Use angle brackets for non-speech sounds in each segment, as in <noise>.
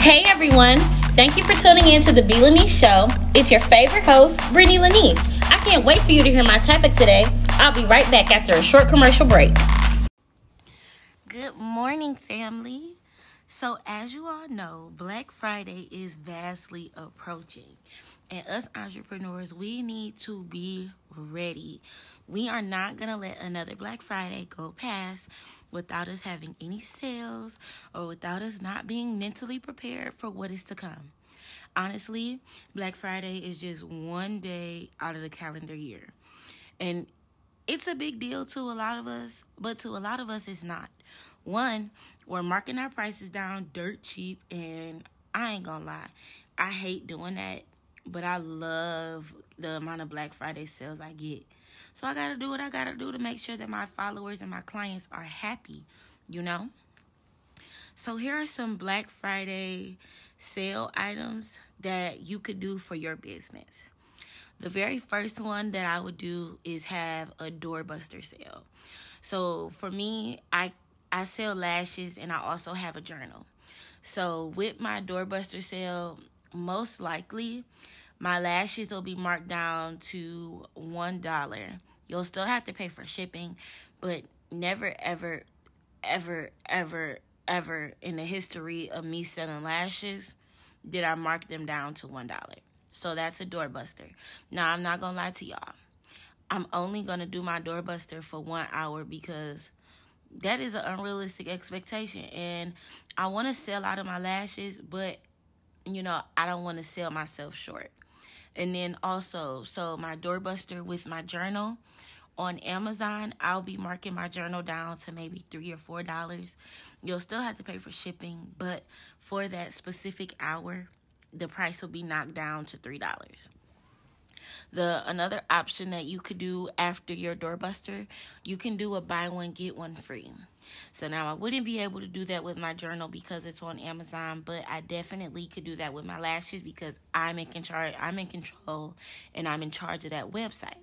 Hey everyone! Thank you for tuning in to the B Lanice Show. It's your favorite host, Brittany Lanice. I can't wait for you to hear my topic today. I'll be right back after a short commercial break. Good morning, family. So, as you all know, Black Friday is vastly approaching. And us entrepreneurs, we need to be ready. We are not going to let another Black Friday go past without us having any sales or without us not being mentally prepared for what is to come. Honestly, Black Friday is just one day out of the calendar year. And it's a big deal to a lot of us, but to a lot of us, it's not. One, we're marking our prices down dirt cheap, and I ain't gonna lie, I hate doing that, but I love the amount of Black Friday sales I get. So I gotta do what I gotta do to make sure that my followers and my clients are happy, you know? So here are some Black Friday sale items that you could do for your business. The very first one that I would do is have a doorbuster sale. So for me, I I sell lashes and I also have a journal. So with my doorbuster sale, most likely my lashes will be marked down to one dollar. You'll still have to pay for shipping, but never ever ever ever ever in the history of me selling lashes did I mark them down to one dollar. So that's a doorbuster. Now I'm not gonna lie to y'all. I'm only gonna do my doorbuster for one hour because that is an unrealistic expectation. And I want to sell out of my lashes but you know I don't want to sell myself short. And then also so my doorbuster with my journal on Amazon I'll be marking my journal down to maybe three or four dollars. You'll still have to pay for shipping but for that specific hour the price will be knocked down to three dollars the another option that you could do after your doorbuster, you can do a buy one get one free. So now I wouldn't be able to do that with my journal because it's on Amazon, but I definitely could do that with my lashes because I'm in control I'm in control and I'm in charge of that website.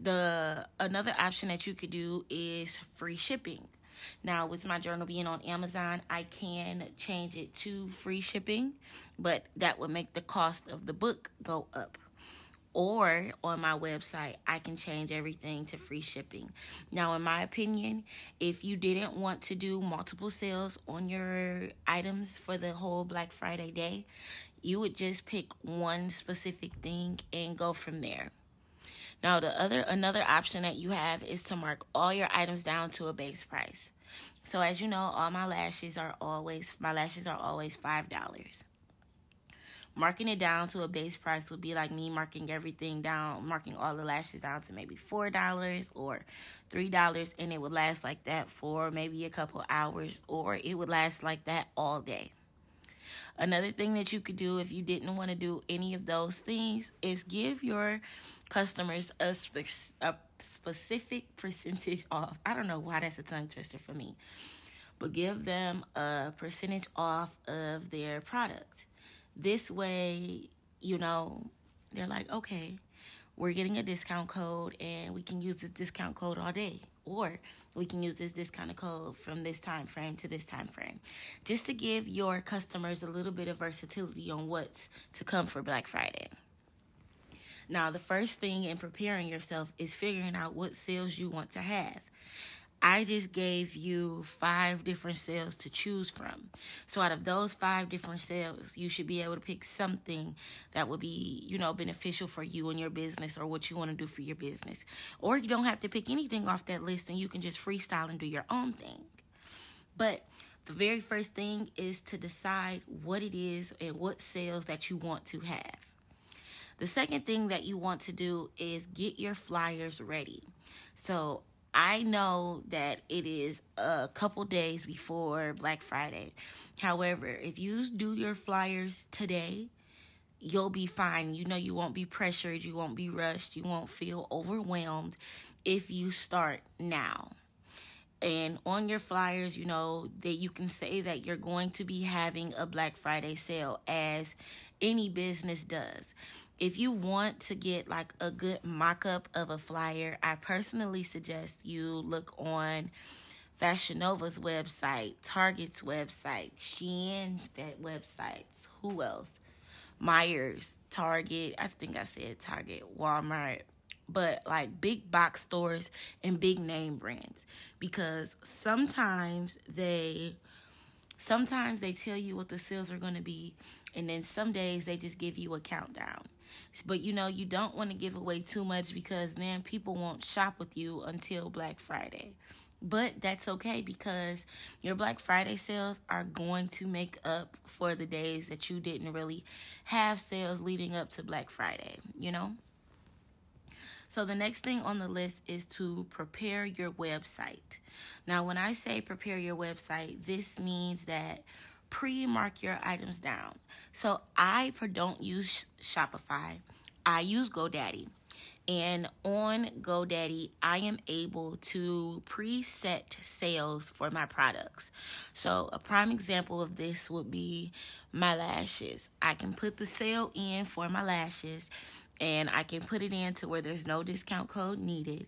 The another option that you could do is free shipping. Now, with my journal being on Amazon, I can change it to free shipping, but that would make the cost of the book go up or on my website, I can change everything to free shipping. Now, in my opinion, if you didn't want to do multiple sales on your items for the whole Black Friday day, you would just pick one specific thing and go from there. Now, the other another option that you have is to mark all your items down to a base price. So, as you know, all my lashes are always my lashes are always five dollars marking it down to a base price would be like me marking everything down, marking all the lashes down to maybe $4 or $3, and it would last like that for maybe a couple hours, or it would last like that all day. Another thing that you could do if you didn't want to do any of those things is give your customers a, spe- a specific percentage off. I don't know why that's a tongue twister for me, but give them a percentage off of their product. This way, you know, they're like, okay, we're getting a discount code and we can use this discount code all day. Or we can use this discount code from this time frame to this time frame. Just to give your customers a little bit of versatility on what's to come for Black Friday. Now, the first thing in preparing yourself is figuring out what sales you want to have. I just gave you five different sales to choose from. So out of those five different sales, you should be able to pick something that would be, you know, beneficial for you and your business or what you want to do for your business. Or you don't have to pick anything off that list and you can just freestyle and do your own thing. But the very first thing is to decide what it is and what sales that you want to have. The second thing that you want to do is get your flyers ready. So I know that it is a couple days before Black Friday. However, if you do your flyers today, you'll be fine. You know, you won't be pressured, you won't be rushed, you won't feel overwhelmed if you start now. And on your flyers, you know, that you can say that you're going to be having a Black Friday sale as any business does if you want to get like a good mock up of a flyer, I personally suggest you look on Fashion Nova's website, Target's website, Shein websites. Who else? Myers, Target. I think I said Target, Walmart, but like big box stores and big name brands because sometimes they sometimes they tell you what the sales are going to be and then some days they just give you a countdown but you know you don't want to give away too much because then people won't shop with you until black friday but that's okay because your Black Friday sales are going to make up for the days that you didn't really have sales leading up to Black Friday, you know? So the next thing on the list is to prepare your website. Now, when I say prepare your website, this means that pre-mark your items down. So I don't use Shopify. I use GoDaddy. And on GoDaddy, I am able to preset sales for my products. So, a prime example of this would be my lashes. I can put the sale in for my lashes and I can put it in to where there's no discount code needed.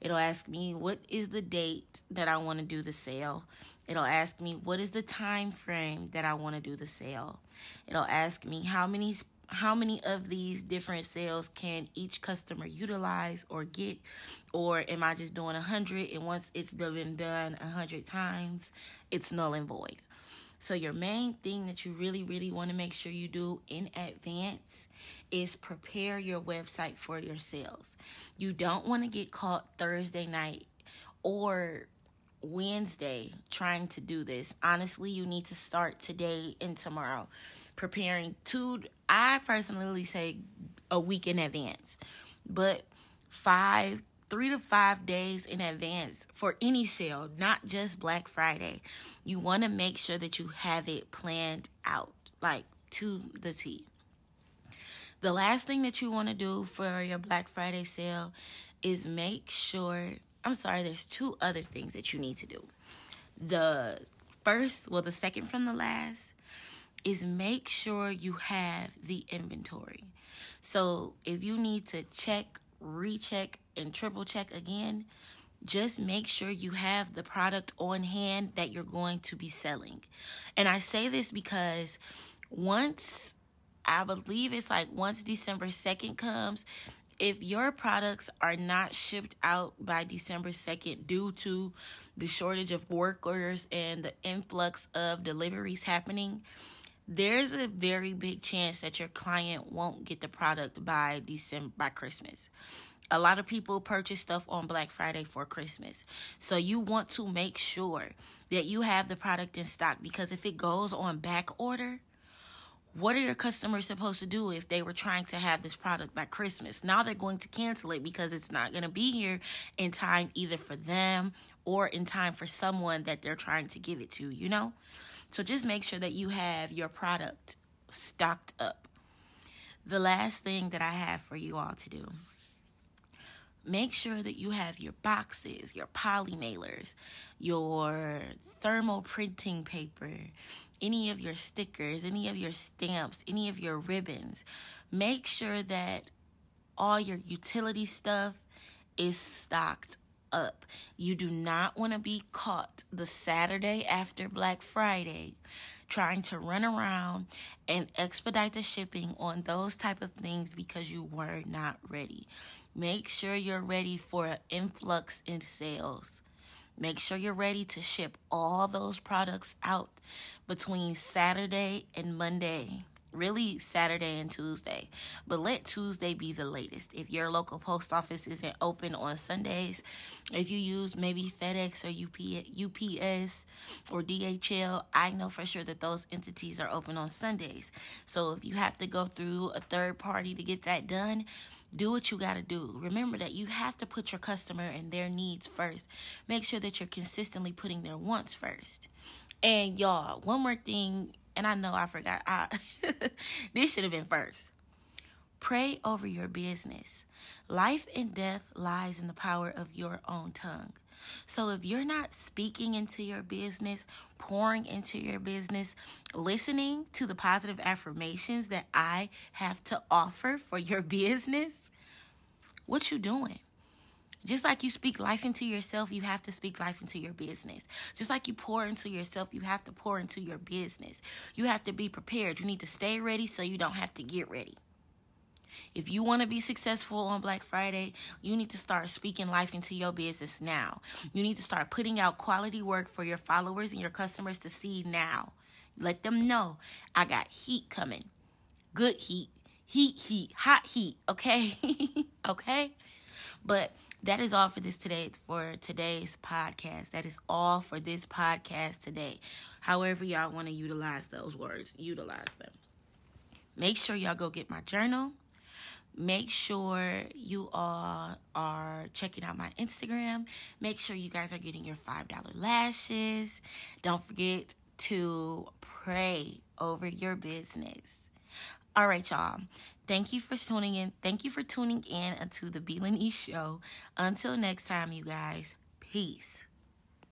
It'll ask me what is the date that I want to do the sale. It'll ask me what is the time frame that I want to do the sale. It'll ask me how many how many of these different sales can each customer utilize or get or am I just doing a hundred and once it's been done a hundred times it's null and void. So your main thing that you really really want to make sure you do in advance is prepare your website for your sales. You don't want to get caught Thursday night or Wednesday trying to do this. Honestly, you need to start today and tomorrow preparing two I personally say a week in advance. But 5 3 to 5 days in advance for any sale, not just Black Friday. You want to make sure that you have it planned out like to the T. The last thing that you want to do for your Black Friday sale is make sure, I'm sorry, there's two other things that you need to do. The first, well, the second from the last is make sure you have the inventory. So if you need to check, recheck, and triple check again, just make sure you have the product on hand that you're going to be selling. And I say this because once I believe it's like once December 2nd comes, if your products are not shipped out by December 2nd due to the shortage of workers and the influx of deliveries happening, there's a very big chance that your client won't get the product by December by Christmas. A lot of people purchase stuff on Black Friday for Christmas. So you want to make sure that you have the product in stock because if it goes on back order, what are your customers supposed to do if they were trying to have this product by Christmas? Now they're going to cancel it because it's not going to be here in time either for them or in time for someone that they're trying to give it to, you know? So just make sure that you have your product stocked up. The last thing that I have for you all to do make sure that you have your boxes, your poly mailers, your thermal printing paper, any of your stickers, any of your stamps, any of your ribbons. Make sure that all your utility stuff is stocked up. You do not want to be caught the Saturday after Black Friday trying to run around and expedite the shipping on those type of things because you were not ready. Make sure you're ready for an influx in sales. Make sure you're ready to ship all those products out between Saturday and Monday. Really, Saturday and Tuesday. But let Tuesday be the latest. If your local post office isn't open on Sundays, if you use maybe FedEx or UPS or DHL, I know for sure that those entities are open on Sundays. So if you have to go through a third party to get that done, do what you got to do. Remember that you have to put your customer and their needs first. Make sure that you're consistently putting their wants first. And y'all, one more thing, and I know I forgot. I, <laughs> this should have been first. Pray over your business. Life and death lies in the power of your own tongue. So if you're not speaking into your business, pouring into your business, listening to the positive affirmations that I have to offer for your <laughs> business, what you doing? Just like you speak life into yourself, you have to speak life into your business. Just like you pour into yourself, you have to pour into your business. You have to be prepared. You need to stay ready so you don't have to get ready. If you want to be successful on Black Friday, you need to start speaking life into your business now. You need to start putting out quality work for your followers and your customers to see now. Let them know I got heat coming. Good heat. Heat, heat, hot heat, <laughs> okay? okay? But that is all for this today for today's podcast. That is all for this podcast today. However y'all want to utilize those words, utilize them. Make sure y'all go get my journal. Make sure you all are checking out my Instagram. Make sure you guys are getting your $5 lashes. Don't forget to pray over your business. All right, y'all. Thank you for tuning in. Thank you for tuning in to the B Show. Until next time, you guys. Peace.